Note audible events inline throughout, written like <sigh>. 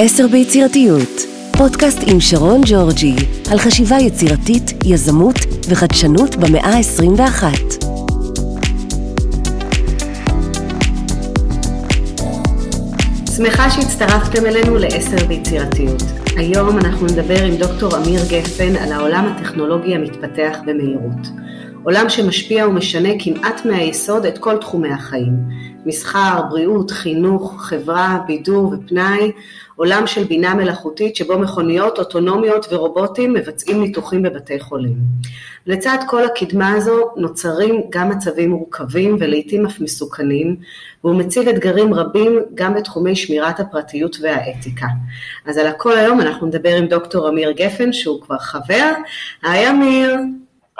עשר ביצירתיות, פודקאסט עם שרון ג'ורג'י על חשיבה יצירתית, יזמות וחדשנות במאה ה-21. שמחה שהצטרפתם אלינו לעשר ביצירתיות. היום אנחנו נדבר עם דוקטור אמיר גפן על העולם הטכנולוגי המתפתח במהירות. עולם שמשפיע ומשנה כמעט מהיסוד את כל תחומי החיים. מסחר, בריאות, חינוך, חברה, בידור ופנאי, עולם של בינה מלאכותית שבו מכוניות אוטונומיות ורובוטים מבצעים ניתוחים בבתי חולים. לצד כל הקדמה הזו נוצרים גם מצבים מורכבים ולעיתים אף מסוכנים, והוא מציב אתגרים רבים גם בתחומי שמירת הפרטיות והאתיקה. אז על הכל היום אנחנו נדבר עם דוקטור אמיר גפן שהוא כבר חבר. היי אמיר.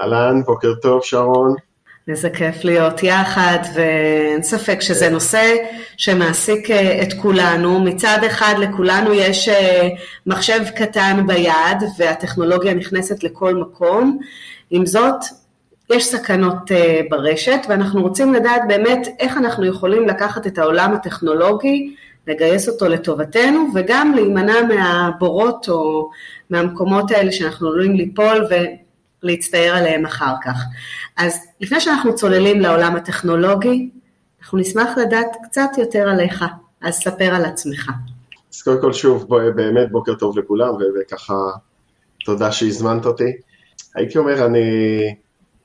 אהלן, בוקר טוב שרון. איזה כיף להיות יחד, ואין ספק שזה נושא שמעסיק אה, את כולנו. מצד אחד לכולנו יש אה, מחשב קטן ביד, והטכנולוגיה נכנסת לכל מקום. עם זאת, יש סכנות אה, ברשת, ואנחנו רוצים לדעת באמת איך אנחנו יכולים לקחת את העולם הטכנולוגי, לגייס אותו לטובתנו, וגם להימנע מהבורות או מהמקומות האלה שאנחנו עלולים ליפול, להצטער עליהם אחר כך. אז לפני שאנחנו צוללים לעולם הטכנולוגי, אנחנו נשמח לדעת קצת יותר עליך, אז ספר על עצמך. אז קודם כל שוב, באמת בוקר טוב לכולם, וככה תודה שהזמנת אותי. הייתי אומר, אני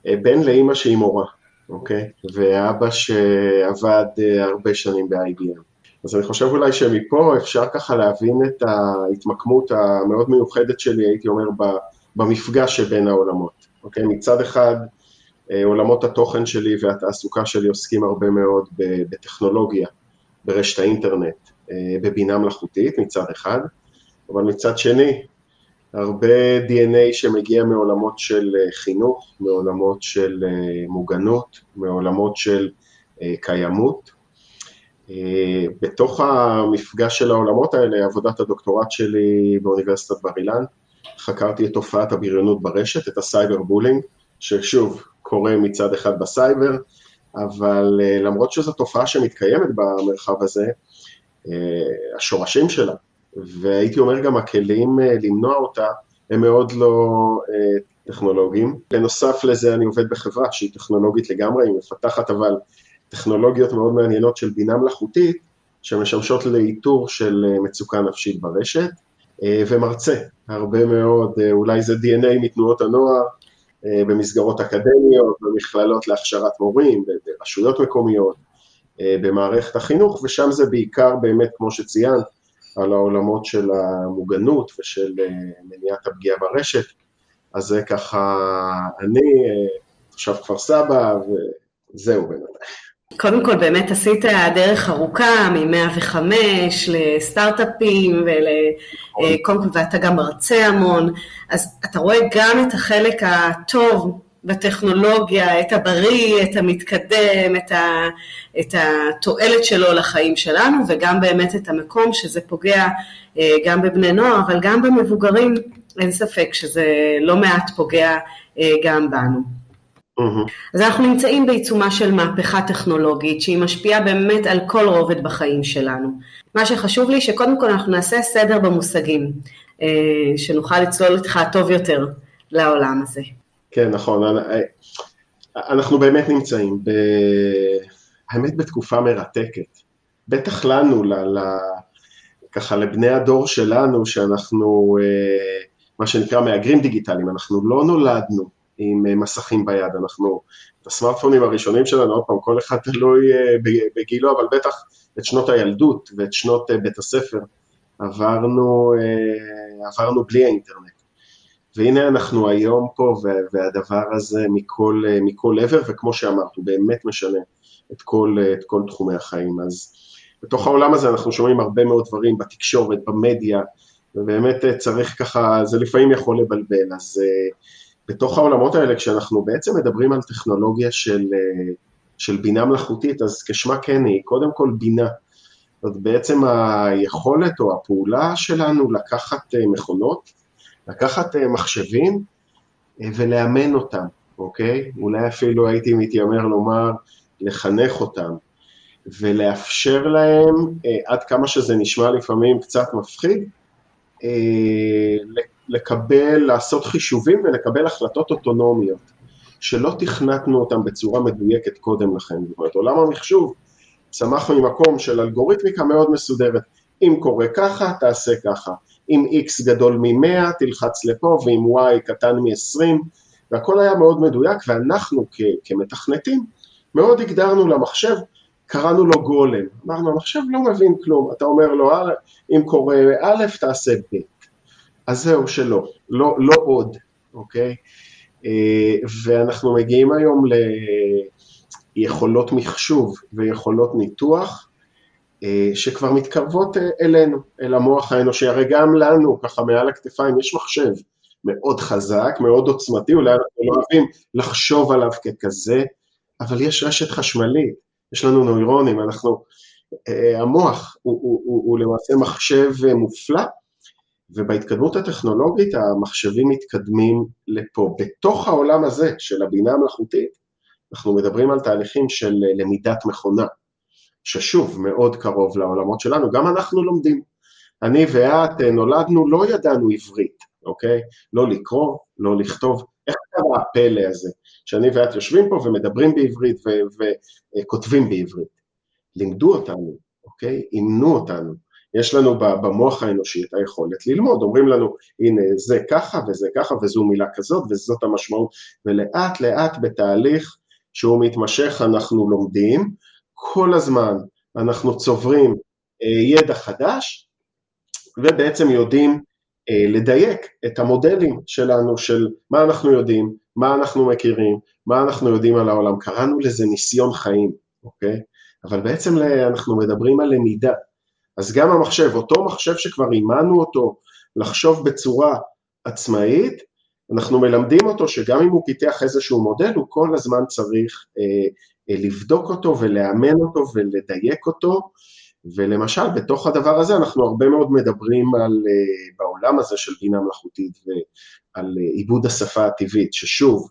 בן לאימא שהיא מורה, אוקיי? ואבא שעבד אה, הרבה שנים ב-IBM. אז אני חושב אולי שמפה אפשר ככה להבין את ההתמקמות המאוד מיוחדת שלי, הייתי אומר, במפגש שבין העולמות, אוקיי? מצד אחד, אה, עולמות התוכן שלי והתעסוקה שלי עוסקים הרבה מאוד בטכנולוגיה, ברשת האינטרנט, אה, בבינה מלאכותית מצד אחד, אבל מצד שני, הרבה DNA שמגיע מעולמות של אה, חינוך, מעולמות של מוגנות, מעולמות של קיימות. בתוך המפגש של העולמות האלה, עבודת הדוקטורט שלי באוניברסיטת בר אילן, חקרתי את תופעת הבריונות ברשת, את ה cyberbullying, ששוב, קורה מצד אחד בסייבר, אבל אה, למרות שזו תופעה שמתקיימת במרחב הזה, אה, השורשים שלה, והייתי אומר גם הכלים אה, למנוע אותה, הם מאוד לא טכנולוגיים. בנוסף לזה אני עובד בחברה שהיא טכנולוגית לגמרי, היא מפתחת אבל טכנולוגיות מאוד מעניינות של בינה מלאכותית, שמשמשות לאיתור של מצוקה נפשית ברשת, ומרצה הרבה מאוד, אולי זה DNA מתנועות הנוער, אה, במסגרות אקדמיות, במכללות להכשרת מורים, ברשויות מקומיות, אה, במערכת החינוך, ושם זה בעיקר באמת, כמו שציינת, על העולמות של המוגנות ושל אה, מניעת הפגיעה ברשת. אז זה ככה, אני תושב כפר סבא, וזהו בינתיים. קודם כל באמת עשית דרך ארוכה מ-105 לסטארט-אפים ול... קודם כל ואתה גם מרצה המון, אז אתה רואה גם את החלק הטוב בטכנולוגיה, את הבריא, את המתקדם, את, ה, את התועלת שלו לחיים שלנו וגם באמת את המקום שזה פוגע אה, גם בבני נוער אבל גם במבוגרים, אין ספק שזה לא מעט פוגע אה, גם בנו. Mm-hmm. אז אנחנו נמצאים בעיצומה של מהפכה טכנולוגית שהיא משפיעה באמת על כל רובד בחיים שלנו. מה שחשוב לי שקודם כל אנחנו נעשה סדר במושגים, אה, שנוכל לצלול איתך טוב יותר לעולם הזה. כן, נכון. אה, אנחנו באמת נמצאים, ב... האמת בתקופה מרתקת. בטח לנו, ל... ל... ככה לבני הדור שלנו, שאנחנו, אה, מה שנקרא מהגרים דיגיטליים, אנחנו לא נולדנו עם אה, מסכים ביד, אנחנו, את הסמארטפונים הראשונים שלנו, עוד פעם, כל אחד תלוי אה, בגילו, אבל בטח את שנות הילדות ואת שנות אה, בית הספר עברנו, עברנו בלי האינטרנט. והנה אנחנו היום פה, והדבר הזה מכל, מכל עבר, וכמו שאמרת, הוא באמת משנה את כל, את כל תחומי החיים. אז בתוך העולם הזה אנחנו שומעים הרבה מאוד דברים בתקשורת, במדיה, ובאמת צריך ככה, זה לפעמים יכול לבלבל, אז בתוך העולמות האלה, כשאנחנו בעצם מדברים על טכנולוגיה של, אה, של בינה מלאכותית, אז כשמה כן היא, קודם כל בינה. זאת בעצם היכולת או הפעולה שלנו לקחת אה, מכונות, לקחת אה, מחשבים ולאמן אותם, אוקיי? אולי אפילו הייתי מתיימר לומר לחנך אותם. ולאפשר להם, עד כמה שזה נשמע לפעמים קצת מפחיד, לקבל, לעשות חישובים ולקבל החלטות אוטונומיות, שלא תכנתנו אותם בצורה מדויקת קודם לכן. זאת אומרת, עולם המחשוב צמח ממקום של אלגוריתמיקה מאוד מסודרת. אם קורה ככה, תעשה ככה. אם x גדול מ-100, תלחץ לפה, ואם y קטן מ-20, והכל היה מאוד מדויק, ואנחנו כ- כמתכנתים מאוד הגדרנו למחשב, קראנו לו גולם. אמרנו, המחשב לא מבין כלום, אתה אומר לו, אם קורה א', תעשה ב'. אז זהו שלא, לא, לא עוד, אוקיי? אה, ואנחנו מגיעים היום ליכולות מחשוב ויכולות ניתוח אה, שכבר מתקרבות אה, אלינו, אל המוח האנושי, הרי גם לנו, ככה מעל הכתפיים, יש מחשב מאוד חזק, מאוד עוצמתי, אולי אנחנו לא אוהבים לחשוב עליו ככזה, אבל יש רשת חשמלית, יש לנו נוירונים, אנחנו, המוח הוא, הוא, הוא, הוא למעשה מחשב מופלא, ובהתקדמות הטכנולוגית המחשבים מתקדמים לפה. בתוך העולם הזה של הבינה המלאכותית, אנחנו מדברים על תהליכים של למידת מכונה, ששוב, מאוד קרוב לעולמות שלנו, גם אנחנו לומדים. אני ואת נולדנו, לא ידענו עברית, אוקיי? לא לקרוא, לא לכתוב. איך קרה הפלא הזה, שאני ואת יושבים פה ומדברים בעברית וכותבים בעברית? לימדו אותנו, אוקיי? אימנו אותנו. יש לנו במוח האנושי את היכולת ללמוד, אומרים לנו, הנה זה ככה וזה ככה וזו מילה כזאת וזאת המשמעות, ולאט לאט בתהליך שהוא מתמשך אנחנו לומדים, כל הזמן אנחנו צוברים אה, ידע חדש, ובעצם יודעים אה, לדייק את המודלים שלנו של מה אנחנו יודעים, מה אנחנו מכירים, מה אנחנו יודעים על העולם, קראנו לזה ניסיון חיים, אוקיי? אבל בעצם אנחנו מדברים על למידה, אז גם המחשב, אותו מחשב שכבר אימנו אותו לחשוב בצורה עצמאית, אנחנו מלמדים אותו שגם אם הוא פיתח איזשהו מודל, הוא כל הזמן צריך אה, אה, לבדוק אותו ולאמן אותו ולדייק אותו, ולמשל בתוך הדבר הזה אנחנו הרבה מאוד מדברים על, אה, בעולם הזה של בינה מלאכותית ועל אה, עיבוד השפה הטבעית, ששוב,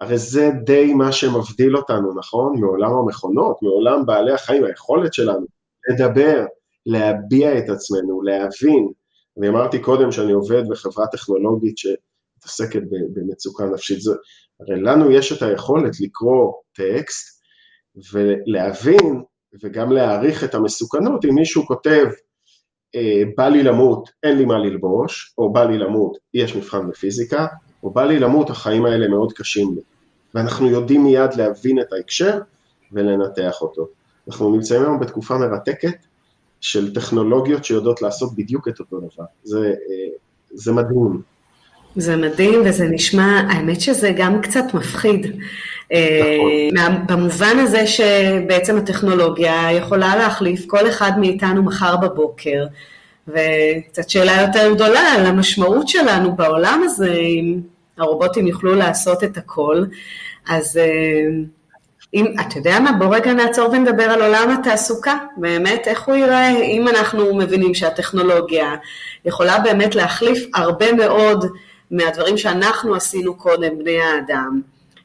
הרי זה די מה שמבדיל אותנו, נכון? מעולם המכונות, מעולם בעלי החיים, היכולת שלנו לדבר, להביע את עצמנו, להבין. אני אמרתי קודם שאני עובד בחברה טכנולוגית שמתעסקת במצוקה נפשית, זה, הרי לנו יש את היכולת לקרוא טקסט ולהבין וגם להעריך את המסוכנות אם מישהו כותב אה, בא לי למות, אין לי מה ללבוש, או בא לי למות, יש מבחן בפיזיקה, או בא לי למות, החיים האלה מאוד קשים לי. ואנחנו יודעים מיד להבין את ההקשר ולנתח אותו. אנחנו נמצאים היום בתקופה מרתקת, של טכנולוגיות שיודעות לעשות בדיוק את אותו דבר. זה, אה, זה מדהים. זה מדהים וזה נשמע, האמת שזה גם קצת מפחיד. נכון. אה, במובן הזה שבעצם הטכנולוגיה יכולה להחליף כל אחד מאיתנו מחר בבוקר, וקצת שאלה יותר גדולה על המשמעות שלנו בעולם הזה, אם הרובוטים יוכלו לעשות את הכל, אז אה, אם, אתה יודע מה, בוא רגע נעצור ונדבר על עולם התעסוקה, באמת, איך הוא ייראה, אם אנחנו מבינים שהטכנולוגיה יכולה באמת להחליף הרבה מאוד מהדברים שאנחנו עשינו קודם, בני האדם,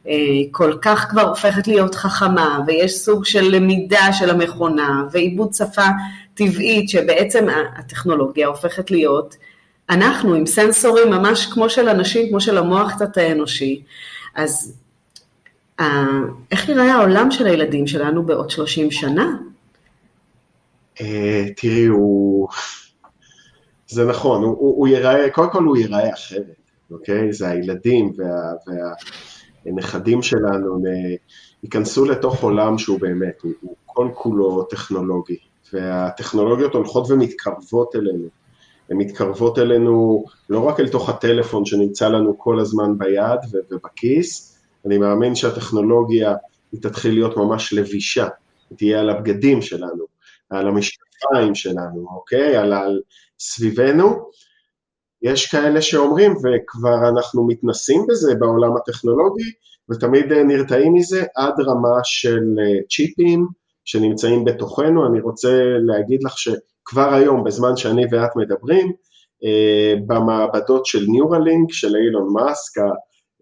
אה, כל כך כבר הופכת להיות חכמה, ויש סוג של למידה של המכונה, ועיבוד שפה טבעית, שבעצם הטכנולוגיה הופכת להיות אנחנו עם סנסורים ממש כמו של אנשים, כמו של המוח קצת האנושי, אז איך יראה העולם של הילדים שלנו בעוד 30 שנה? אה, תראי, הוא... זה נכון, הוא, הוא ייראה, קודם כל הוא ייראה אחרת, אוקיי? זה הילדים וה, והנכדים שלנו ייכנסו לתוך עולם שהוא באמת, הוא, הוא כל כולו טכנולוגי, והטכנולוגיות הולכות ומתקרבות אלינו. הן מתקרבות אלינו לא רק אל תוך הטלפון שנמצא לנו כל הזמן ביד ובכיס, אני מאמין שהטכנולוגיה היא תתחיל להיות ממש לבישה, היא תהיה על הבגדים שלנו, על המשקפיים שלנו, אוקיי? על, על סביבנו. יש כאלה שאומרים, וכבר אנחנו מתנסים בזה בעולם הטכנולוגי, ותמיד נרתעים מזה עד רמה של אה, צ'יפים שנמצאים בתוכנו. אני רוצה להגיד לך שכבר היום, בזמן שאני ואת מדברים, אה, במעבדות של ניורלינק, של אילון מאסק,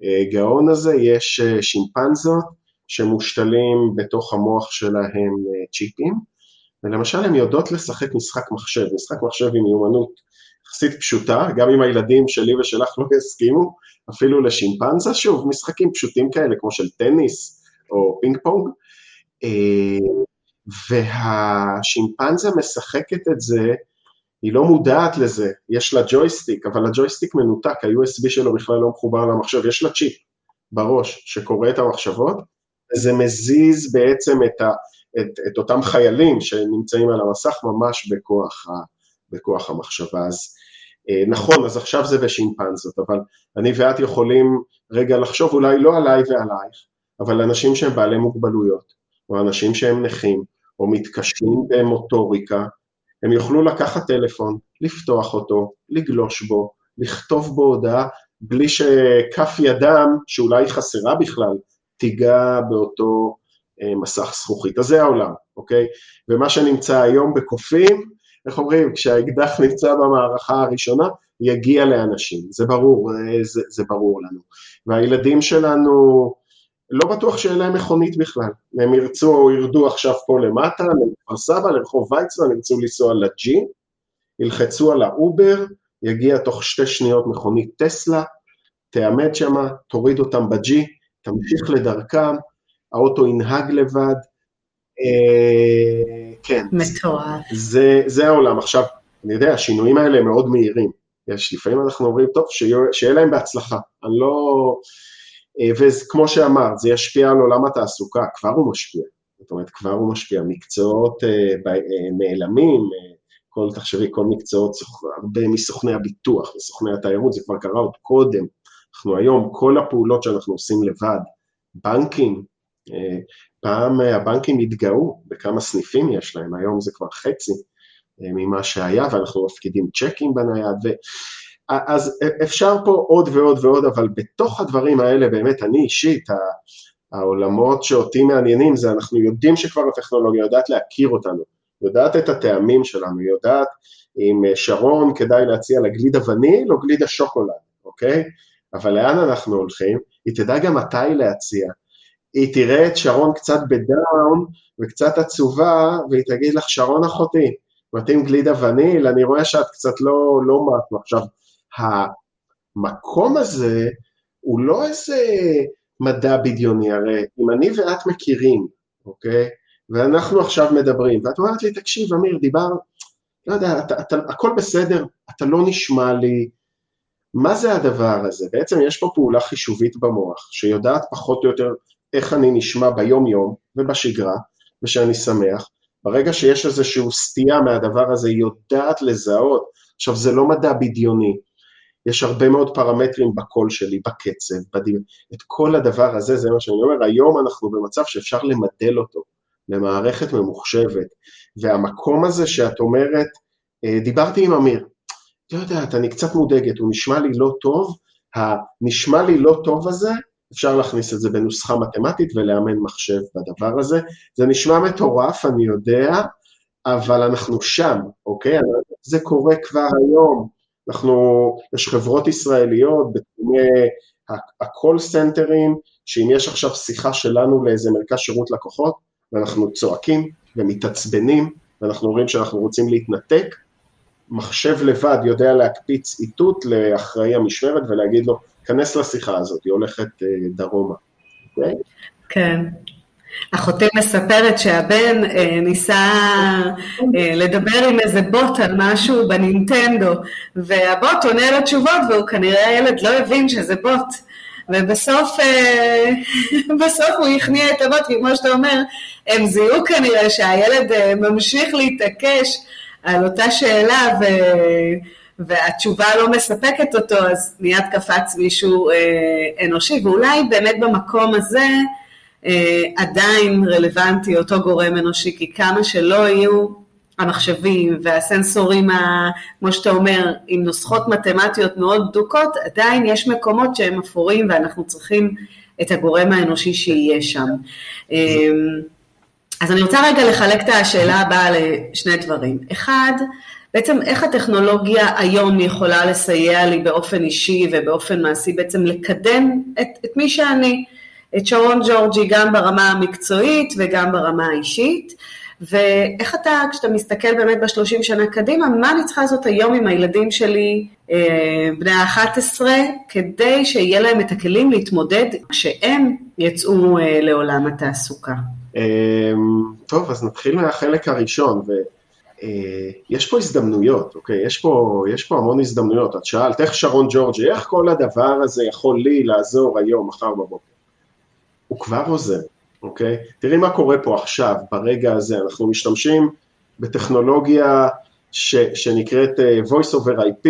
הגאון הזה, יש אה, שימפנזות שמושתלים בתוך המוח שלהם צ'יפים, ולמשל הן יודעות לשחק משחק מחשב, משחק מחשב עם מיומנות יחסית פשוטה, גם אם הילדים שלי ושלך לא יסכימו, אפילו לשימפנזה, שוב, משחקים פשוטים כאלה כמו של טניס או פינג פונג, והשימפנזה משחקת את זה, היא לא מודעת לזה, יש לה ג'ויסטיק, אבל הג'ויסטיק מנותק, ה-USB שלו בכלל לא מחובר למחשב, יש לה צ'יפ בראש שקורא את המחשבות, וזה מזיז בעצם את, ה, את, את אותם חיילים שנמצאים על המסך ממש בכוח, ה, בכוח המחשבה. אז אה, נכון, אז עכשיו זה בשימפנזות, אבל אני ואת יכולים רגע לחשוב אולי לא עליי ועלייך, אבל אנשים שהם בעלי מוגבלויות, או אנשים שהם נכים, או מתקשים במוטוריקה, הם יוכלו לקחת טלפון, לפתוח אותו, לגלוש בו, לכתוב בו הודעה, בלי שכף ידם, שאולי חסרה בכלל, תיגע באותו אה, מסך זכוכית. אז זה העולם, אוקיי? ומה שנמצא היום בקופים, איך אומרים, כשהאקדח נמצא במערכה הראשונה, יגיע לאנשים, זה ברור, אה, זה, זה ברור לנו. והילדים שלנו, לא בטוח שיהיה להם מכונית בכלל. הם ירצו או ירדו עכשיו פה למטה, לכפר סבא, לרחוב ויצמן, ירצו לנסוע ל G, ילחצו על ה Uber, יגיע תוך שתי שניות מכונית טסלה, תעמוד שמה, תוריד אותם ב G, תמשיך לדרכם, האוטו ינהג לבד. אה, כן. מטורף. זה, זה העולם. עכשיו, אני יודע, השינויים האלה הם מאוד מהירים. יש, לפעמים אנחנו אומרים, טוב, שיהיה, שיהיה להם בהצלחה. אני לא... אה, וכמו שאמרת, זה ישפיע על עולם התעסוקה, כבר הוא משפיע. זאת אומרת, כבר הוא משפיע. מקצועות אה, אה, נעלמים, כל, תחשבי, כל מקצועות, הרבה מסוכני הביטוח וסוכני התיירות, זה כבר קרה עוד קודם. אנחנו היום, כל הפעולות שאנחנו עושים לבד, בנקים, פעם הבנקים התגאו בכמה סניפים יש להם, היום זה כבר חצי ממה שהיה, ואנחנו מפקידים צ'קים בנייד. אז אפשר פה עוד ועוד ועוד, אבל בתוך הדברים האלה באמת, אני אישית, העולמות שאותי מעניינים זה אנחנו יודעים שכבר הטכנולוגיה יודעת להכיר אותנו, יודעת את הטעמים שלנו, יודעת אם שרון כדאי להציע לה גלידה וניל או גלידה שוקולד, אוקיי? אבל לאן אנחנו הולכים? היא תדע גם מתי להציע. היא תראה את שרון קצת בדאון וקצת עצובה, והיא תגיד לך, שרון אחותי, מתאים גלידה וניל, אני רואה שאת קצת לא, לא מעט. עכשיו, המקום הזה הוא לא איזה מדע בדיוני, הרי אם אני ואת מכירים, אוקיי? ואנחנו עכשיו מדברים, ואת אומרת לי, תקשיב, אמיר, דיבר, לא יודע, אתה, אתה, הכל בסדר, אתה לא נשמע לי, מה זה הדבר הזה? בעצם יש פה פעולה חישובית במוח, שיודעת פחות או יותר איך אני נשמע ביום-יום ובשגרה, ושאני שמח. ברגע שיש איזושהי סטייה מהדבר הזה, היא יודעת לזהות. עכשיו, זה לא מדע בדיוני, יש הרבה מאוד פרמטרים בקול שלי, בקצב, בדיוק. את כל הדבר הזה, זה מה שאני אומר, היום אנחנו במצב שאפשר למדל אותו למערכת ממוחשבת, והמקום הזה שאת אומרת, אה, דיברתי עם אמיר, לא יודעת, אני קצת מודאגת, הוא נשמע לי לא טוב, הנשמע לי לא טוב הזה, אפשר להכניס את זה בנוסחה מתמטית ולאמן מחשב בדבר הזה. זה נשמע מטורף, אני יודע, אבל אנחנו שם, אוקיי? זה קורה כבר היום. אנחנו, יש חברות ישראליות בתחומי ה-call סנטרים, שאם יש עכשיו שיחה שלנו לאיזה מרכז שירות לקוחות, ואנחנו צועקים ומתעצבנים, ואנחנו אומרים שאנחנו רוצים להתנתק, מחשב לבד יודע להקפיץ איתות לאחראי המשמרת ולהגיד לו, כנס לשיחה הזאת, היא הולכת אה, דרומה. Okay? אוקיי? כן. אחותי מספרת שהבן אה, ניסה אה, לדבר עם איזה בוט על משהו בנינטנדו, והבוט עונה לו תשובות והוא כנראה הילד לא הבין שזה בוט. ובסוף אה, <laughs> בסוף הוא הכניע את הבוט, כי כמו שאתה אומר, הם זיהו כנראה שהילד אה, ממשיך להתעקש על אותה שאלה, ו... והתשובה לא מספקת אותו, אז מיד קפץ מישהו אה, אנושי, ואולי באמת במקום הזה עדיין רלוונטי אותו גורם אנושי, כי כמה שלא יהיו המחשבים והסנסורים, ה, כמו שאתה אומר, עם נוסחות מתמטיות מאוד בדוקות, עדיין יש מקומות שהם אפורים ואנחנו צריכים את הגורם האנושי שיהיה שם. אה, אז אני רוצה רגע לחלק את השאלה הבאה לשני דברים. אחד, בעצם איך הטכנולוגיה היום יכולה לסייע לי באופן אישי ובאופן מעשי בעצם לקדם את, את מי שאני. את שרון ג'ורג'י גם ברמה המקצועית וגם ברמה האישית. ואיך אתה, כשאתה מסתכל באמת בשלושים שנה קדימה, מה אני צריכה לעשות היום עם הילדים שלי, אה, בני ה-11, כדי שיהיה להם את הכלים להתמודד כשהם יצאו אה, לעולם התעסוקה? טוב, אז נתחיל מהחלק הראשון, ויש פה הזדמנויות, אוקיי? יש פה, יש פה המון הזדמנויות. את שאלת, איך שרון ג'ורג'י, איך כל הדבר הזה יכול לי לעזור היום, מחר בבוקר? הוא כבר עוזר. אוקיי? תראי מה קורה פה עכשיו, ברגע הזה, אנחנו משתמשים בטכנולוגיה ש, שנקראת uh, voice over IP,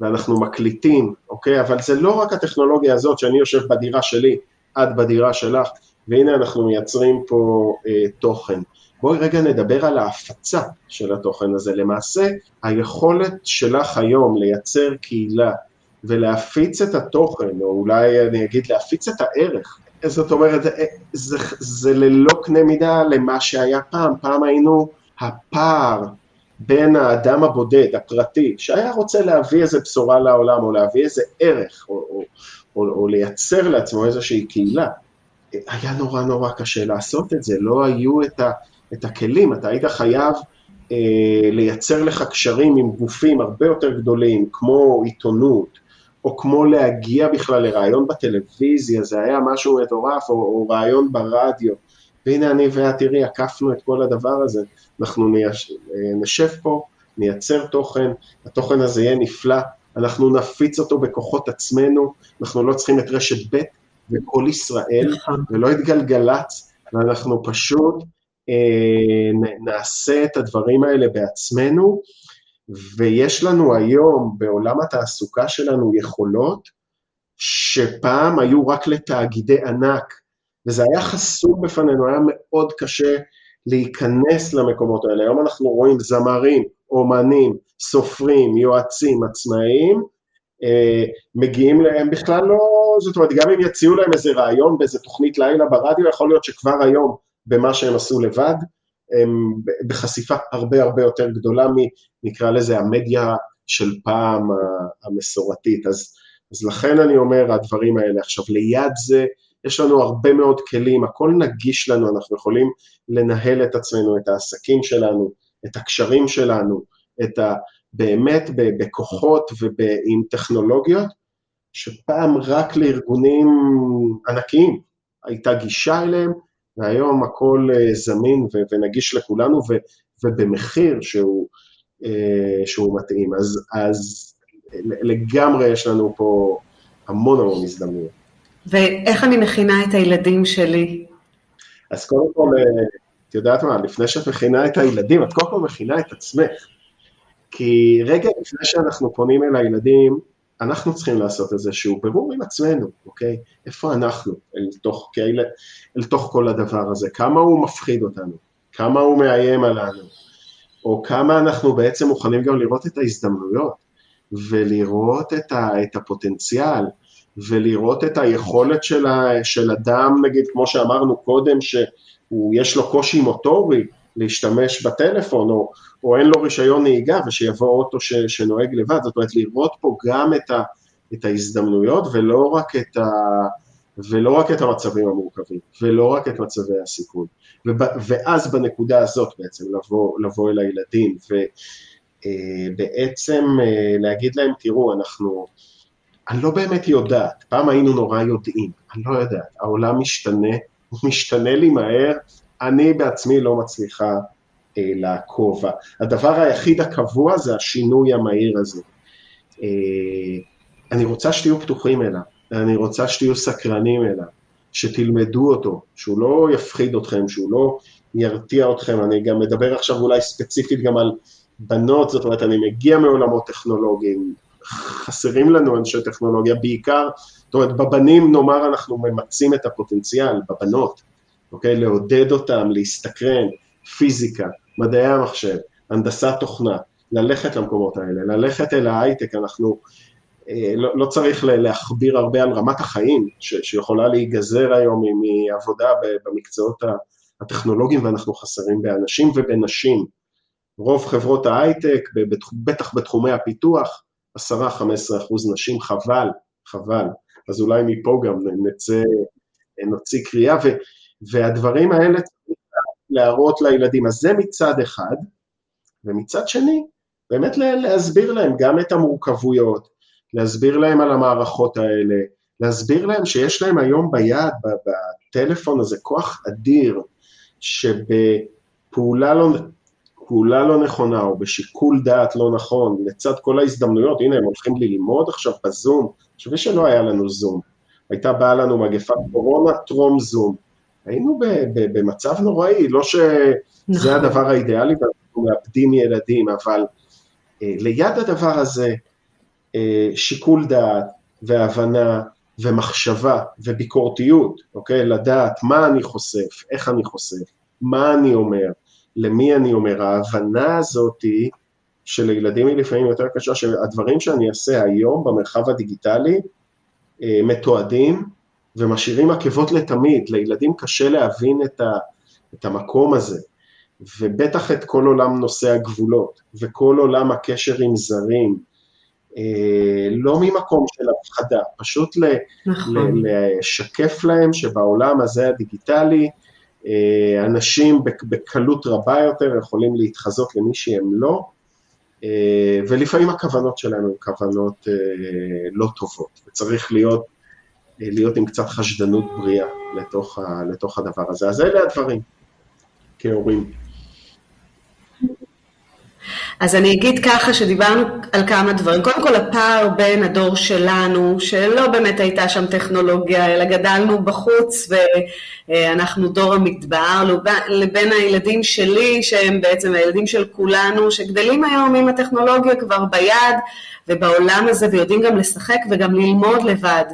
ואנחנו מקליטים, אוקיי? אבל זה לא רק הטכנולוגיה הזאת שאני יושב בדירה שלי, את בדירה שלך, והנה אנחנו מייצרים פה uh, תוכן. בואי רגע נדבר על ההפצה של התוכן הזה. למעשה, היכולת שלך היום לייצר קהילה ולהפיץ את התוכן, או אולי אני אגיד להפיץ את הערך זאת אומרת, זה, זה, ללא קנה מידה למה שהיה פעם, פעם היינו הפער בין האדם הבודד, הפרטי, שהיה רוצה להביא איזה בשורה לעולם, או להביא איזה ערך, או, או, או, או לייצר לעצמו איזושהי קהילה. היה נורא נורא קשה לעשות את זה, לא היו את, ה, את הכלים, אתה היית חייב אה, לייצר לך קשרים עם גופים הרבה יותר גדולים, כמו עיתונות, או כמו להגיע בכלל לראיון בטלוויזיה, זה היה משהו מטורף, או, או ראיון ברדיו. והנה אני ואת, תראי, עקפנו את כל הדבר הזה. אנחנו נייש, נשב פה, נייצר תוכן, התוכן הזה יהיה נפלא, אנחנו נפיץ אותו בכוחות עצמנו, אנחנו לא צריכים את רשת ב' וכל ישראל, נכון. ולא את גלגלצ, ואנחנו פשוט אה, נעשה את הדברים האלה בעצמנו, ויש לנו היום בעולם התעסוקה שלנו יכולות שפעם היו רק לתאגידי ענק, וזה היה חסום בפנינו, היה מאוד קשה להיכנס למקומות האלה. היום אנחנו רואים זמרים, אומנים, סופרים, יועצים, עצמאיים, אה, מגיעים להם בכלל לא, זאת אומרת, גם אם יציעו להם איזה רעיון באיזה תוכנית לילה ברדיו, יכול להיות שכבר היום, במה שהם עשו לבד, בחשיפה הרבה הרבה יותר גדולה נקרא לזה המדיה של פעם המסורתית. אז, אז לכן אני אומר הדברים האלה. עכשיו, ליד זה, יש לנו הרבה מאוד כלים, הכל נגיש לנו, אנחנו יכולים לנהל את עצמנו, את העסקים שלנו, את הקשרים שלנו, את ה... באמת בכוחות ועם טכנולוגיות, שפעם רק לארגונים ענקיים הייתה גישה אליהם, והיום הכל אה, זמין ונגיש לכולנו, ובמחיר שהוא אה, שהוא מתאים. אז, אז לגמרי יש לנו פה המון המון הזדמנויות. ואיך אני מכינה את הילדים שלי? אז קודם כל, אה, את יודעת מה, לפני שאת מכינה את הילדים, את קודם כל מכינה את עצמך. כי רגע לפני שאנחנו פונים אל הילדים, אנחנו צריכים לעשות איזשהו בירור עם עצמנו, אוקיי? איפה אנחנו אל תוך, אל, אל תוך כל הדבר הזה? כמה הוא מפחיד אותנו? כמה הוא מאיים עלינו? או כמה אנחנו בעצם מוכנים גם לראות את ההזדמנויות, ולראות את, ה, את הפוטנציאל, ולראות את היכולת של, ה, של אדם, נגיד, כמו שאמרנו קודם, שיש לו קושי מוטורי להשתמש בטלפון, או, או אין לו רישיון נהיגה, ושיבוא אוטו ש, שנוהג לבד, זאת אומרת, לראות פה גם את, ה, את ההזדמנויות, ולא רק את, ה, ולא רק את המצבים המורכבים, ולא רק את מצבי הסיכון. ואז בנקודה הזאת בעצם לבוא, לבוא אל הילדים ובעצם אה, אה, להגיד להם, תראו, אנחנו, אני לא באמת יודעת, פעם היינו נורא יודעים, אני לא יודעת, העולם משתנה, הוא משתנה לי מהר, אני בעצמי לא מצליחה אה, לעקוב. הדבר היחיד הקבוע זה השינוי המהיר הזה. אה, אני רוצה שתהיו פתוחים אליו, אני רוצה שתהיו סקרנים אליו. שתלמדו אותו, שהוא לא יפחיד אתכם, שהוא לא ירתיע אתכם, אני גם מדבר עכשיו אולי ספציפית גם על בנות, זאת אומרת, אני מגיע מעולמות טכנולוגיים, חסרים לנו אנשי טכנולוגיה, בעיקר, זאת אומרת, בבנים נאמר אנחנו ממצים את הפוטנציאל, בבנות, אוקיי? לעודד אותם, להסתקרן, פיזיקה, מדעי המחשב, הנדסת תוכנה, ללכת למקומות האלה, ללכת אל ההייטק, אנחנו אה, לא, לא צריך להכביר הרבה על רמת החיים ש, שיכולה להיגזר היום מעבודה במקצועות הטכנולוגיים ואנחנו חסרים באנשים ובנשים. רוב חברות ההייטק, בטח בתחומי הפיתוח, 10-15 אחוז נשים, חבל, חבל. אז אולי מפה גם נצא, נוציא קריאה, ו, והדברים האלה צריך להראות לילדים. אז זה מצד אחד, ומצד שני, באמת להסביר להם גם את המורכבויות, להסביר להם על המערכות האלה, להסביר להם שיש להם היום ביד, בטלפון הזה, כוח אדיר, שבפעולה לא, פעולה לא נכונה או בשיקול דעת לא נכון, לצד כל ההזדמנויות, הנה הם הולכים ללמוד עכשיו בזום, תחשבי שלא היה לנו זום, הייתה באה לנו מגפת קורונה טרום זום, היינו במצב נוראי, לא שזה נכון. הדבר האידיאלי ואנחנו מאבדים ילדים, אבל אה, ליד הדבר הזה, אה, שיקול דעת והבנה ומחשבה וביקורתיות, אוקיי? לדעת מה אני חושף, איך אני חושף, מה אני אומר, למי אני אומר, ההבנה הזאתי שלילדים היא לפעמים יותר קשה, שהדברים שאני אעשה היום במרחב הדיגיטלי אה, מתועדים ומשאירים עקבות לתמיד, לילדים קשה להבין את, ה, את המקום הזה, ובטח את כל עולם נושא הגבולות, וכל עולם הקשר עם זרים, אה, לא ממקום של הפחדה, פשוט נכון. לשקף להם שבעולם הזה הדיגיטלי, אה, אנשים בקלות רבה יותר יכולים להתחזות למי שהם לא, אה, ולפעמים הכוונות שלנו הן כוונות לא טובות, וצריך להיות, להיות עם קצת חשדנות בריאה לתוך, לתוך הדבר הזה. אז אלה הדברים כהורים. אז אני אגיד ככה שדיברנו על כמה דברים. קודם כל הפער בין הדור שלנו, שלא באמת הייתה שם טכנולוגיה, אלא גדלנו בחוץ ואנחנו דור המדבר, לבין הילדים שלי, שהם בעצם הילדים של כולנו, שגדלים היום עם הטכנולוגיה כבר ביד ובעולם הזה ויודעים גם לשחק וגם ללמוד לבד.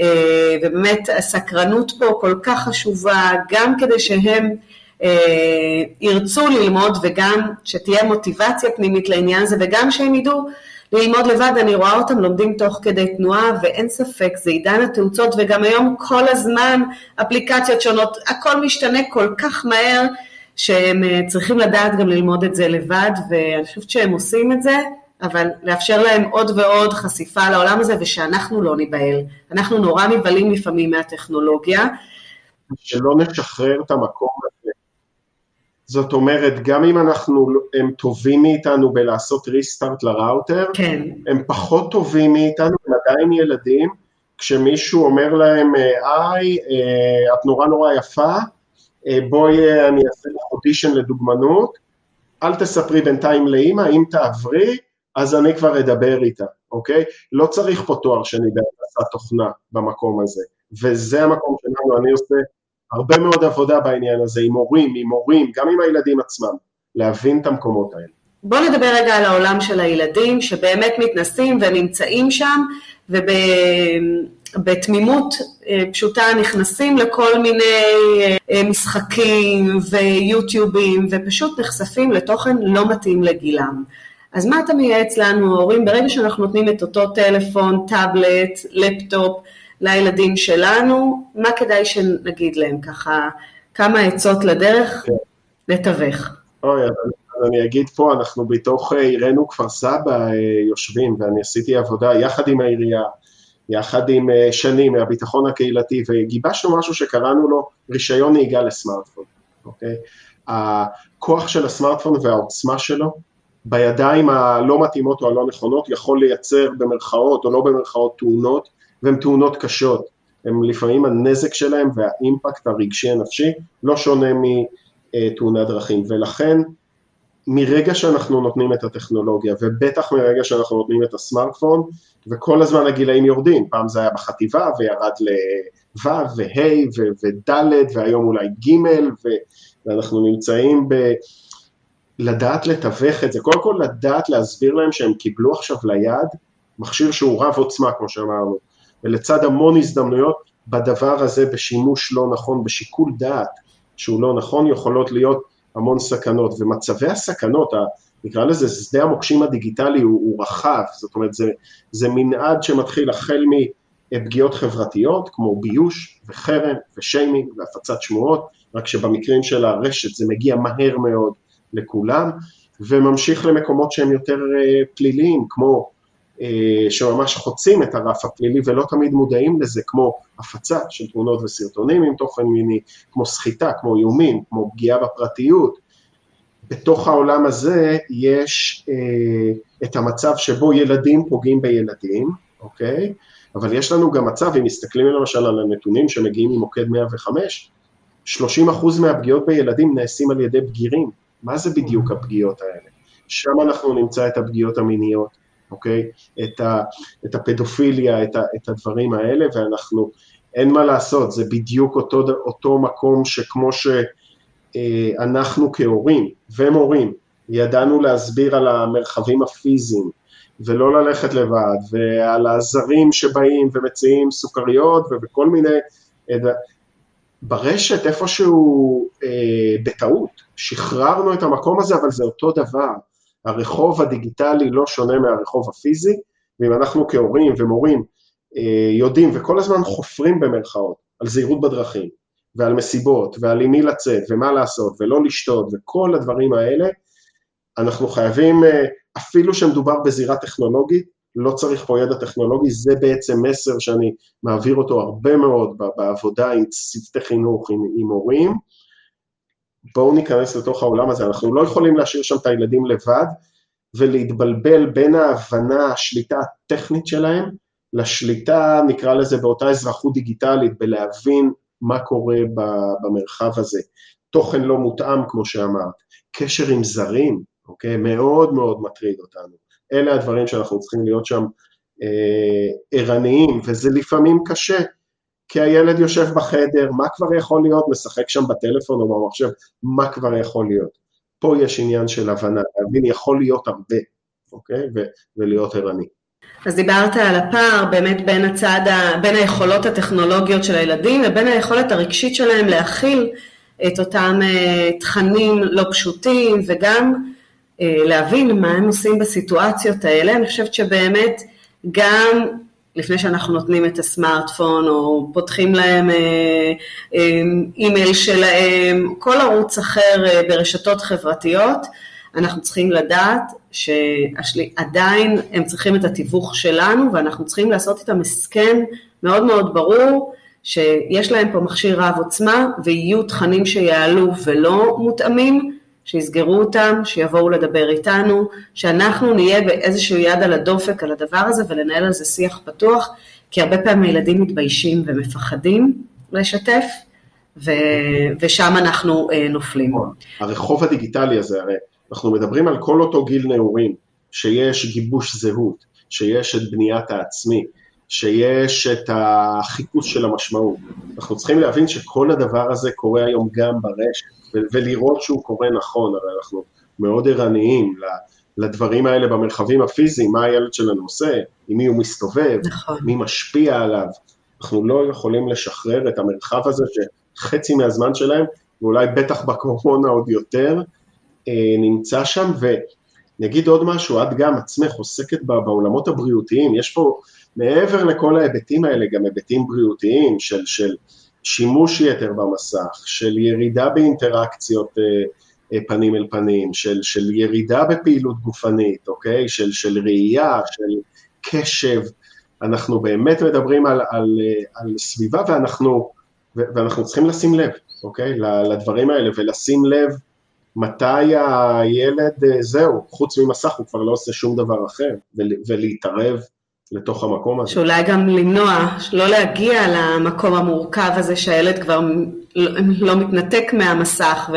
אה, ובאמת הסקרנות פה כל כך חשובה, גם כדי שהם ירצו ללמוד וגם שתהיה מוטיבציה פנימית לעניין הזה וגם שהם ידעו ללמוד לבד, אני רואה אותם לומדים תוך כדי תנועה ואין ספק, זה עידן התאוצות וגם היום כל הזמן אפליקציות שונות, הכל משתנה כל כך מהר שהם אה, צריכים לדעת גם ללמוד את זה לבד ואני חושבת שהם עושים את זה, אבל לאפשר להם עוד ועוד חשיפה לעולם הזה ושאנחנו לא ניבהל. אנחנו נורא נבהלים לפעמים מהטכנולוגיה. שלא נשחרר את המקום זאת אומרת, גם אם אנחנו, הם טובים מאיתנו בלעשות ריסטארט לראוטר, כן. הם פחות טובים מאיתנו, הם עדיין ילדים, כשמישהו אומר להם, היי, אה, את נורא נורא יפה, אה, בואי אני אעשה לך אודישן לדוגמנות, אל תספרי בינתיים לאימא, אם תעברי, אז אני כבר אדבר איתה, אוקיי? לא צריך פה תואר שני בהנדסת תוכנה במקום הזה, וזה המקום שלנו, אני עושה הרבה מאוד עבודה בעניין הזה עם הורים, עם הורים, גם עם הילדים עצמם, להבין את המקומות האלה. בואו נדבר רגע על העולם של הילדים שבאמת מתנסים ונמצאים שם ובתמימות אה, פשוטה נכנסים לכל מיני אה, משחקים ויוטיובים ופשוט נחשפים לתוכן לא מתאים לגילם. אז מה אתה מייעץ לנו ההורים ברגע שאנחנו נותנים את אותו טלפון, טאבלט, לפטופ, לילדים שלנו, מה כדאי שנגיד להם ככה, כמה עצות לדרך כן. לתווך. אוי, אז אני אגיד פה, אנחנו בתוך אה, עירנו כפר סבא אה, יושבים, ואני עשיתי עבודה יחד עם העירייה, יחד עם אה, שני מהביטחון הקהילתי, וגיבשנו משהו שקראנו לו רישיון נהיגה לסמארטפון, אוקיי? הכוח של הסמארטפון והעוצמה שלו בידיים הלא מתאימות או הלא נכונות יכול לייצר במרכאות או לא במרכאות תאונות והן תאונות קשות, הם לפעמים הנזק שלהם והאימפקט הרגשי הנפשי לא שונה מתאונת דרכים, ולכן מרגע שאנחנו נותנים את הטכנולוגיה, ובטח מרגע שאנחנו נותנים את הסמארטפון, וכל הזמן הגילאים יורדים, פעם זה היה בחטיבה וירד ל-ו' וה' וד' והיום אולי ג' ואנחנו נמצאים ב... לדעת לתווך את זה, קודם כל לדעת להסביר להם שהם קיבלו עכשיו ליד מכשיר שהוא רב עוצמה כמו שאמרנו, ולצד המון הזדמנויות בדבר הזה בשימוש לא נכון, בשיקול דעת שהוא לא נכון, יכולות להיות המון סכנות, ומצבי הסכנות, נקרא לזה שדה המוקשים הדיגיטלי הוא, הוא רחב, זאת אומרת זה, זה מנעד שמתחיל החל מפגיעות חברתיות כמו ביוש וחרם ושיימינג והפצת שמועות, רק שבמקרים של הרשת זה מגיע מהר מאוד לכולם, וממשיך למקומות שהם יותר אה, פליליים כמו שממש חוצים את הרף הפלילי ולא תמיד מודעים לזה, כמו הפצה של תמונות וסרטונים עם תוכן מיני, כמו סחיטה, כמו איומים, כמו פגיעה בפרטיות. בתוך העולם הזה יש אה, את המצב שבו ילדים פוגעים בילדים, אוקיי? אבל יש לנו גם מצב, אם מסתכלים למשל על הנתונים שמגיעים ממוקד 105, 30% מהפגיעות בילדים נעשים על ידי בגירים. מה זה בדיוק הפגיעות האלה? שם אנחנו נמצא את הפגיעות המיניות, אוקיי? את, ה, את הפדופיליה, את, ה, את הדברים האלה, ואנחנו, אין מה לעשות, זה בדיוק אותו, אותו מקום שכמו שאנחנו כהורים ומורים ידענו להסביר על המרחבים הפיזיים, ולא ללכת לבד, ועל הזרים שבאים ומציעים סוכריות ובכל מיני, ברשת איפשהו אה, בטעות, שחררנו את המקום הזה, אבל זה אותו דבר. הרחוב הדיגיטלי לא שונה מהרחוב הפיזי, ואם אנחנו כהורים ומורים אה, יודעים וכל הזמן חופרים במרכאות על זהירות בדרכים, ועל מסיבות, ועל עם מי לצאת, ומה לעשות, ולא לשתות, וכל הדברים האלה, אנחנו חייבים, אה, אפילו שמדובר בזירה טכנולוגית, לא צריך פה ידע טכנולוגי, זה בעצם מסר שאני מעביר אותו הרבה מאוד בעבודה עם צוותי חינוך, עם, עם הורים. בואו ניכנס לתוך העולם הזה, אנחנו לא יכולים להשאיר שם את הילדים לבד ולהתבלבל בין ההבנה, השליטה הטכנית שלהם, לשליטה, נקרא לזה, באותה אזרחות דיגיטלית, בלהבין מה קורה במרחב הזה. תוכן לא מותאם, כמו שאמרת, קשר עם זרים, אוקיי? מאוד מאוד מטריד אותנו. אלה הדברים שאנחנו צריכים להיות שם אה, ערניים, וזה לפעמים קשה, כי הילד יושב בחדר, מה כבר יכול להיות, משחק שם בטלפון או במחשב, מה כבר יכול להיות. פה יש עניין של הבנה, להבין יכול להיות הרבה, אוקיי? ו- ולהיות ערני. אז דיברת על הפער באמת בין הצד, ה, בין היכולות הטכנולוגיות של הילדים לבין היכולת הרגשית שלהם להכיל את אותם uh, תכנים לא פשוטים וגם אה, להבין מה הם עושים בסיטואציות האלה. אני חושבת שבאמת גם לפני שאנחנו נותנים את הסמארטפון או פותחים להם אה, אה, אימייל שלהם, כל ערוץ אחר ברשתות חברתיות, אנחנו צריכים לדעת שעדיין הם צריכים את התיווך שלנו ואנחנו צריכים לעשות איתם הסכם מאוד מאוד ברור שיש להם פה מכשיר רב עוצמה ויהיו תכנים שיעלו ולא מותאמים שיסגרו אותם, שיבואו לדבר איתנו, שאנחנו נהיה באיזשהו יד על הדופק על הדבר הזה ולנהל על זה שיח פתוח, כי הרבה פעמים הילדים מתביישים ומפחדים לשתף, ו... ושם אנחנו אה, נופלים. הרחוב הדיגיטלי הזה, הרי אנחנו מדברים על כל אותו גיל נעורים, שיש גיבוש זהות, שיש את בניית העצמי, שיש את החיפוש של המשמעות. אנחנו צריכים להבין שכל הדבר הזה קורה היום גם ברשת. ולראות שהוא קורה נכון, הרי אנחנו מאוד ערניים לדברים האלה במרחבים הפיזיים, מה הילד שלנו עושה, עם מי הוא מסתובב, נכון. מי משפיע עליו, אנחנו לא יכולים לשחרר את המרחב הזה שחצי מהזמן שלהם, ואולי בטח בקורונה עוד יותר, אה, נמצא שם, ונגיד עוד משהו, את גם עצמך עוסקת בעולמות הבריאותיים, יש פה מעבר לכל ההיבטים האלה גם היבטים בריאותיים של, של שימוש יתר במסך, של ירידה באינטראקציות אה, אה, פנים אל פנים, של, של ירידה בפעילות גופנית, אוקיי? של, של ראייה, של קשב, אנחנו באמת מדברים על, על, אה, על סביבה ואנחנו, ואנחנו צריכים לשים לב, אוקיי? לדברים האלה ולשים לב מתי הילד, זהו, חוץ ממסך הוא כבר לא עושה שום דבר אחר, ולהתערב לתוך המקום הזה. שאולי גם למנוע, לא להגיע למקום המורכב הזה שהילד כבר לא מתנתק מהמסך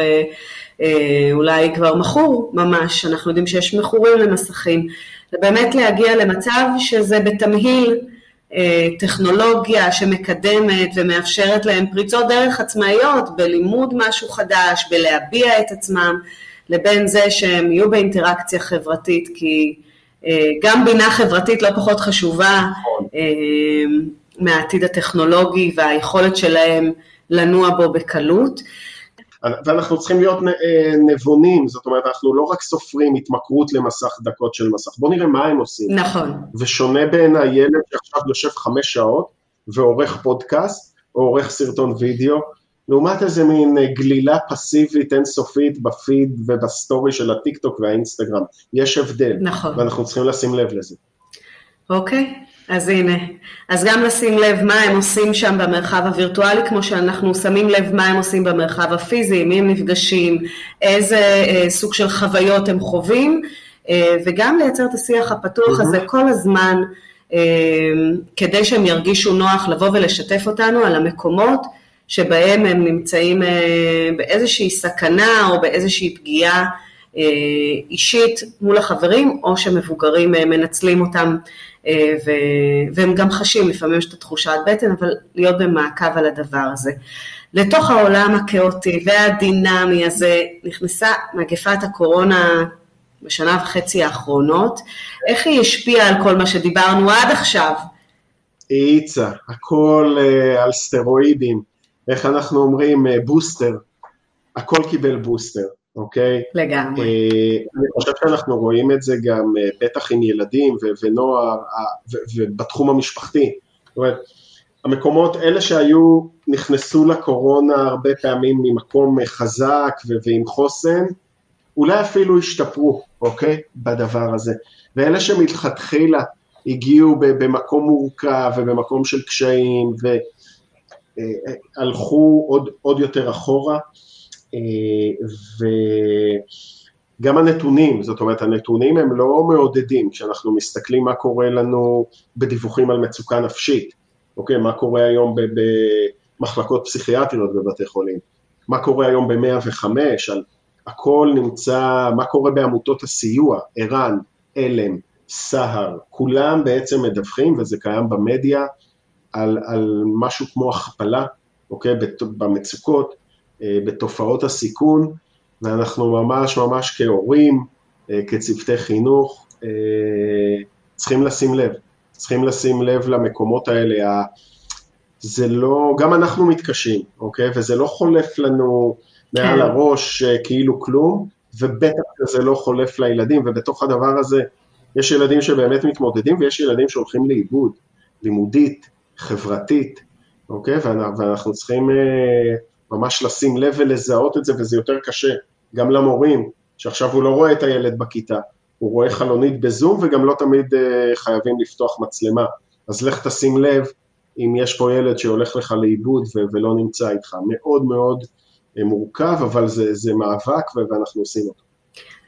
ואולי כבר מכור ממש, אנחנו יודעים שיש מכורים למסכים, זה באמת להגיע למצב שזה בתמהיל אה, טכנולוגיה שמקדמת ומאפשרת להם פריצות דרך עצמאיות בלימוד משהו חדש, בלהביע את עצמם, לבין זה שהם יהיו באינטראקציה חברתית כי אה, גם בינה חברתית לא פחות חשובה. אה, מהעתיד הטכנולוגי והיכולת שלהם לנוע בו בקלות. ואנחנו צריכים להיות אה, נבונים, זאת אומרת, אנחנו לא רק סופרים התמכרות למסך דקות של מסך, בואו נראה מה הם עושים. נכון. ושונה בין הילד שעכשיו יושב חמש שעות ועורך פודקאסט, או עורך סרטון וידאו, לעומת איזה מין אה, גלילה פסיבית אינסופית בפיד ובסטורי של הטיק טוק והאינסטגרם. יש הבדל. נכון. ואנחנו צריכים לשים לב לזה. אוקיי, אז הנה. אז גם לשים לב מה הם עושים שם במרחב הווירטואלי, כמו שאנחנו שמים לב מה הם עושים במרחב הפיזי, מי הם נפגשים, איזה אה, סוג של חוויות הם חווים, אה, וגם לייצר את השיח הפתוח הזה כל הזמן, אה, כדי שהם ירגישו נוח לבוא ולשתף אותנו על המקומות שבהם הם נמצאים אה, באיזושהי סכנה או באיזושהי פגיעה אה, אישית מול החברים, או שמבוגרים אה, מנצלים אותם והם גם חשים, לפעמים יש את התחושת בטן, אבל להיות במעקב על הדבר הזה. לתוך העולם הכאוטי והדינמי הזה נכנסה מגפת הקורונה בשנה וחצי האחרונות. איך היא השפיעה על כל מה שדיברנו עד עכשיו? האיצה, הכל על סטרואידים. איך אנחנו אומרים, אה, בוסטר, הכל קיבל בוסטר, אוקיי? לגמרי. אה, אני חושב שאנחנו רואים את זה גם אה, בטח עם ילדים ונוער ובתחום המשפחתי. זאת אומרת, המקומות, אלה שהיו, נכנסו לקורונה הרבה פעמים ממקום חזק ועם חוסן, אולי אפילו השתפרו, אוקיי? בדבר הזה. ואלה שמלכתחילה הגיעו במקום מורכב ובמקום של קשיים, ו... הלכו עוד, עוד יותר אחורה, אה, וגם הנתונים, זאת אומרת הנתונים הם לא מעודדים, כשאנחנו מסתכלים מה קורה לנו בדיווחים על מצוקה נפשית, אוקיי, מה קורה היום במחלקות פסיכיאטריות בבתי חולים, מה קורה היום ב-105, על הכל נמצא, מה קורה בעמותות הסיוע, ער"ן, עלם, סהר, כולם בעצם מדווחים וזה קיים במדיה, על, על משהו כמו הכפלה, אוקיי, במצוקות, אה, בתופעות הסיכון, ואנחנו ממש ממש כהורים, אה, כצוותי חינוך, אה, צריכים לשים לב, צריכים לשים לב למקומות האלה, זה לא, גם אנחנו מתקשים, אוקיי, וזה לא חולף לנו מעל כן. הראש כאילו כלום, ובטח זה לא חולף לילדים, ובתוך הדבר הזה יש ילדים שבאמת מתמודדים ויש ילדים שהולכים לאיבוד, לימודית, חברתית, אוקיי? ואנחנו צריכים אה, ממש לשים לב ולזהות את זה, וזה יותר קשה, גם למורים, שעכשיו הוא לא רואה את הילד בכיתה, הוא רואה חלונית בזום וגם לא תמיד אה, חייבים לפתוח מצלמה. אז לך תשים לב אם יש פה ילד שהולך לך לאיבוד ולא נמצא איתך. מאוד מאוד אה, מורכב, אבל זה, זה מאבק ואנחנו עושים אותו.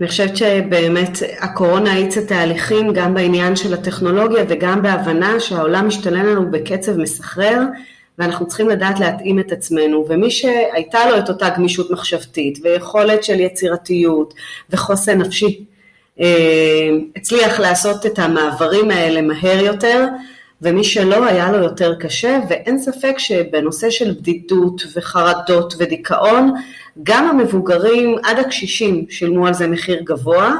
אני חושבת שבאמת הקורונה האיצה תהליכים גם בעניין של הטכנולוגיה וגם בהבנה שהעולם משתנה לנו בקצב מסחרר ואנחנו צריכים לדעת להתאים את עצמנו. ומי שהייתה לו את אותה גמישות מחשבתית ויכולת של יצירתיות וחוסן נפשי אה, הצליח לעשות את המעברים האלה מהר יותר ומי שלא היה לו יותר קשה ואין ספק שבנושא של בדידות וחרדות ודיכאון גם המבוגרים עד הקשישים שילמו על זה מחיר גבוה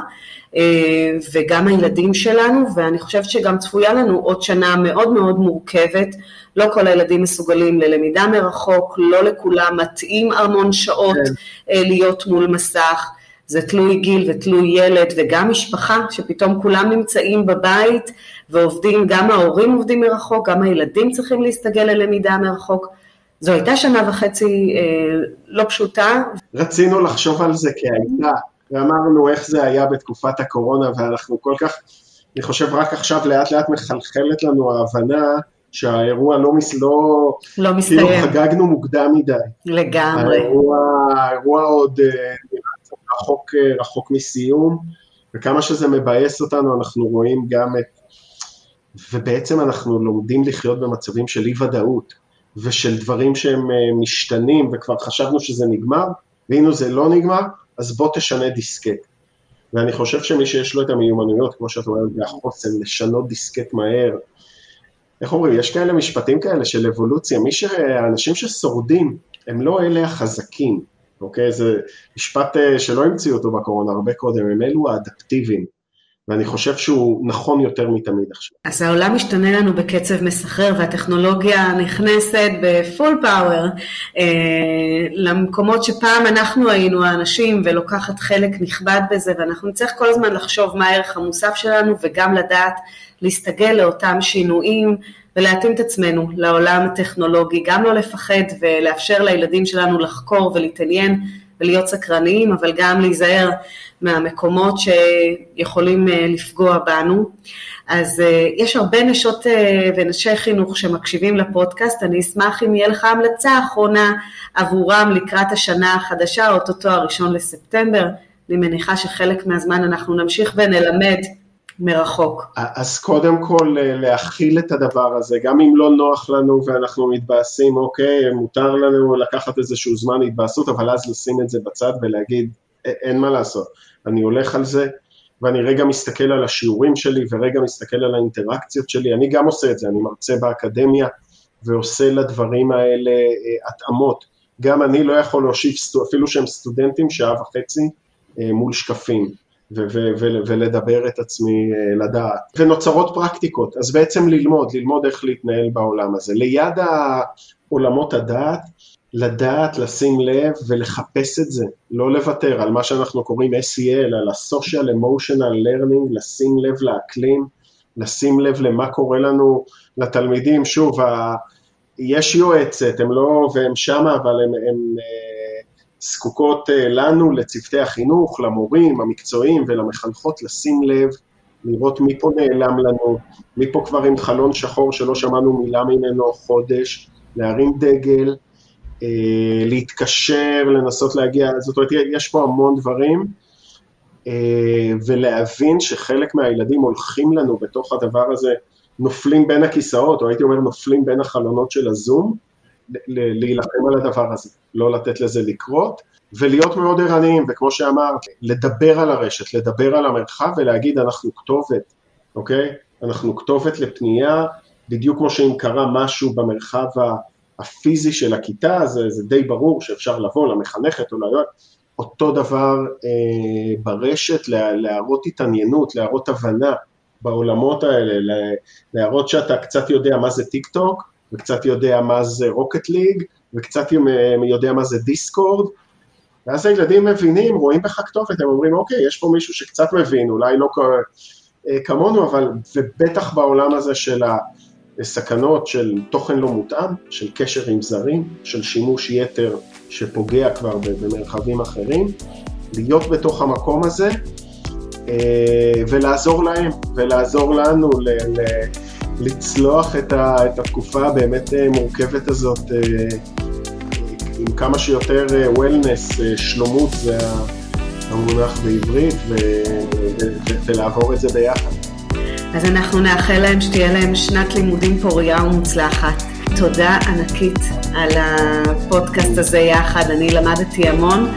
אה, וגם הילדים שלנו ואני חושבת שגם צפויה לנו עוד שנה מאוד מאוד מורכבת לא כל הילדים מסוגלים ללמידה מרחוק, לא לכולם מתאים המון שעות כן. אה, להיות מול מסך זה תלוי גיל ותלוי ילד וגם משפחה שפתאום כולם נמצאים בבית ועובדים, גם ההורים עובדים מרחוק, גם הילדים צריכים להסתגל ללמידה מרחוק. זו הייתה שנה וחצי אה, לא פשוטה. רצינו לחשוב על זה כהייתה, ואמרנו איך זה היה בתקופת הקורונה, ואנחנו כל כך, אני חושב רק עכשיו לאט לאט מחלחלת לנו ההבנה שהאירוע לא, מס, לא, לא מסתיים. כאילו חגגנו מוקדם מדי. לגמרי. האירוע, האירוע עוד אה, רחוק, אה, רחוק מסיום, וכמה שזה מבאס אותנו, אנחנו רואים גם את, ובעצם אנחנו לומדים לחיות במצבים של אי ודאות, ושל דברים שהם אה, משתנים, וכבר חשבנו שזה נגמר, והנה זה לא נגמר, אז בוא תשנה דיסקט. ואני חושב שמי שיש לו את המיומנויות, כמו שאת אומרת, והחוסן, לשנות דיסקט מהר, איך אומרים, יש כאלה משפטים כאלה של אבולוציה, מי ש... האנשים ששורדים הם לא אלה החזקים, אוקיי? זה משפט אה, שלא המציאו אותו בקורונה הרבה קודם, הם אלו האדפטיביים. ואני חושב שהוא נכון יותר מתמיד עכשיו. אז העולם משתנה לנו בקצב מסחרר והטכנולוגיה נכנסת בפול פאוור אה, למקומות שפעם אנחנו היינו האנשים ולוקחת חלק נכבד בזה ואנחנו נצטרך כל הזמן לחשוב מה הערך המוסף שלנו וגם לדעת להסתגל לאותם שינויים ולהתאים את עצמנו לעולם הטכנולוגי, גם לא לפחד ולאפשר לילדים שלנו לחקור ולהתעניין ולהיות סקרניים, אבל גם להיזהר מהמקומות שיכולים לפגוע בנו. אז יש הרבה נשות ונשי חינוך שמקשיבים לפודקאסט, אני אשמח אם יהיה לך המלצה אחרונה עבורם לקראת השנה החדשה, אוטוטו הראשון לספטמבר. אני מניחה שחלק מהזמן אנחנו נמשיך ונלמד מרחוק. אז קודם כל להכיל את הדבר הזה, גם אם לא נוח לנו ואנחנו מתבאסים, אוקיי, מותר לנו לקחת איזשהו זמן התבאסות, אבל אז לשים את זה בצד ולהגיד, אין מה לעשות, אני הולך על זה, ואני רגע מסתכל על השיעורים שלי ורגע מסתכל על האינטראקציות שלי, אני גם עושה את זה, אני מרצה באקדמיה ועושה לדברים האלה התאמות. גם אני לא יכול להושיב, אפילו שהם סטודנטים, שעה וחצי מול שקפים. ולדבר את עצמי לדעת. ונוצרות פרקטיקות, אז בעצם ללמוד, ללמוד איך להתנהל בעולם הזה. ליד עולמות הדעת, לדעת, לשים לב ולחפש את זה, לא לוותר על מה שאנחנו קוראים SEL, על ה-social emotional learning, לשים לב לאקלים, לשים לב למה קורה לנו לתלמידים, שוב, ה... יש יועצת, הם לא, והם שמה, אבל הם, הם זקוקות לנו, לצוותי החינוך, למורים, המקצועיים ולמחנכות, לשים לב, לראות מי פה נעלם לנו, מי פה כבר עם חלון שחור שלא שמענו מילה ממנו חודש, להרים דגל, להתקשר, לנסות להגיע, זאת אומרת, יש פה המון דברים, ולהבין שחלק מהילדים הולכים לנו בתוך הדבר הזה, נופלים בין הכיסאות, או הייתי אומר נופלים בין החלונות של הזום, להילחם על הדבר הזה, לא לתת לזה לקרות, ולהיות מאוד ערניים, וכמו שאמרת, לדבר על הרשת, לדבר על המרחב ולהגיד אנחנו כתובת, אוקיי? אנחנו כתובת לפנייה, בדיוק כמו שאם קרה משהו במרחב הפיזי של הכיתה, זה, זה די ברור שאפשר לבוא למחנכת או ליועץ, אותו דבר אה, ברשת, לה, להראות התעניינות, להראות הבנה בעולמות האלה, להראות שאתה קצת יודע מה זה טיק טוק, וקצת יודע מה זה Rocket League, וקצת יודע מה זה דיסקורד, ואז הילדים מבינים, רואים בך כתובת, הם אומרים, אוקיי, יש פה מישהו שקצת מבין, אולי לא כמונו, אבל ובטח בעולם הזה של הסכנות של תוכן לא מותאם, של קשר עם זרים, של שימוש יתר שפוגע כבר במרחבים אחרים, להיות בתוך המקום הזה ולעזור להם, ולעזור לנו ל... לצלוח את, ה, את התקופה הבאמת מורכבת הזאת עם כמה שיותר וולנס, שלומות זה המונח בעברית, ו, ו, ו, ולעבור את זה ביחד. אז אנחנו נאחל להם שתהיה להם שנת לימודים פוריה ומוצלחת. תודה ענקית על הפודקאסט הזה יחד, אני למדתי המון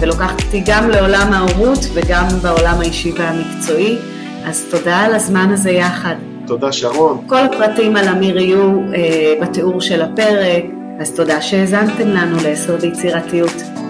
ולוקחת אותי גם לעולם ההורות וגם בעולם האישי והמקצועי, אז תודה על הזמן הזה יחד. תודה שרון. כל הפרטים על אמיר יהיו אה, בתיאור של הפרק, אז תודה שהאזנתם לנו לעשר ביצירתיות.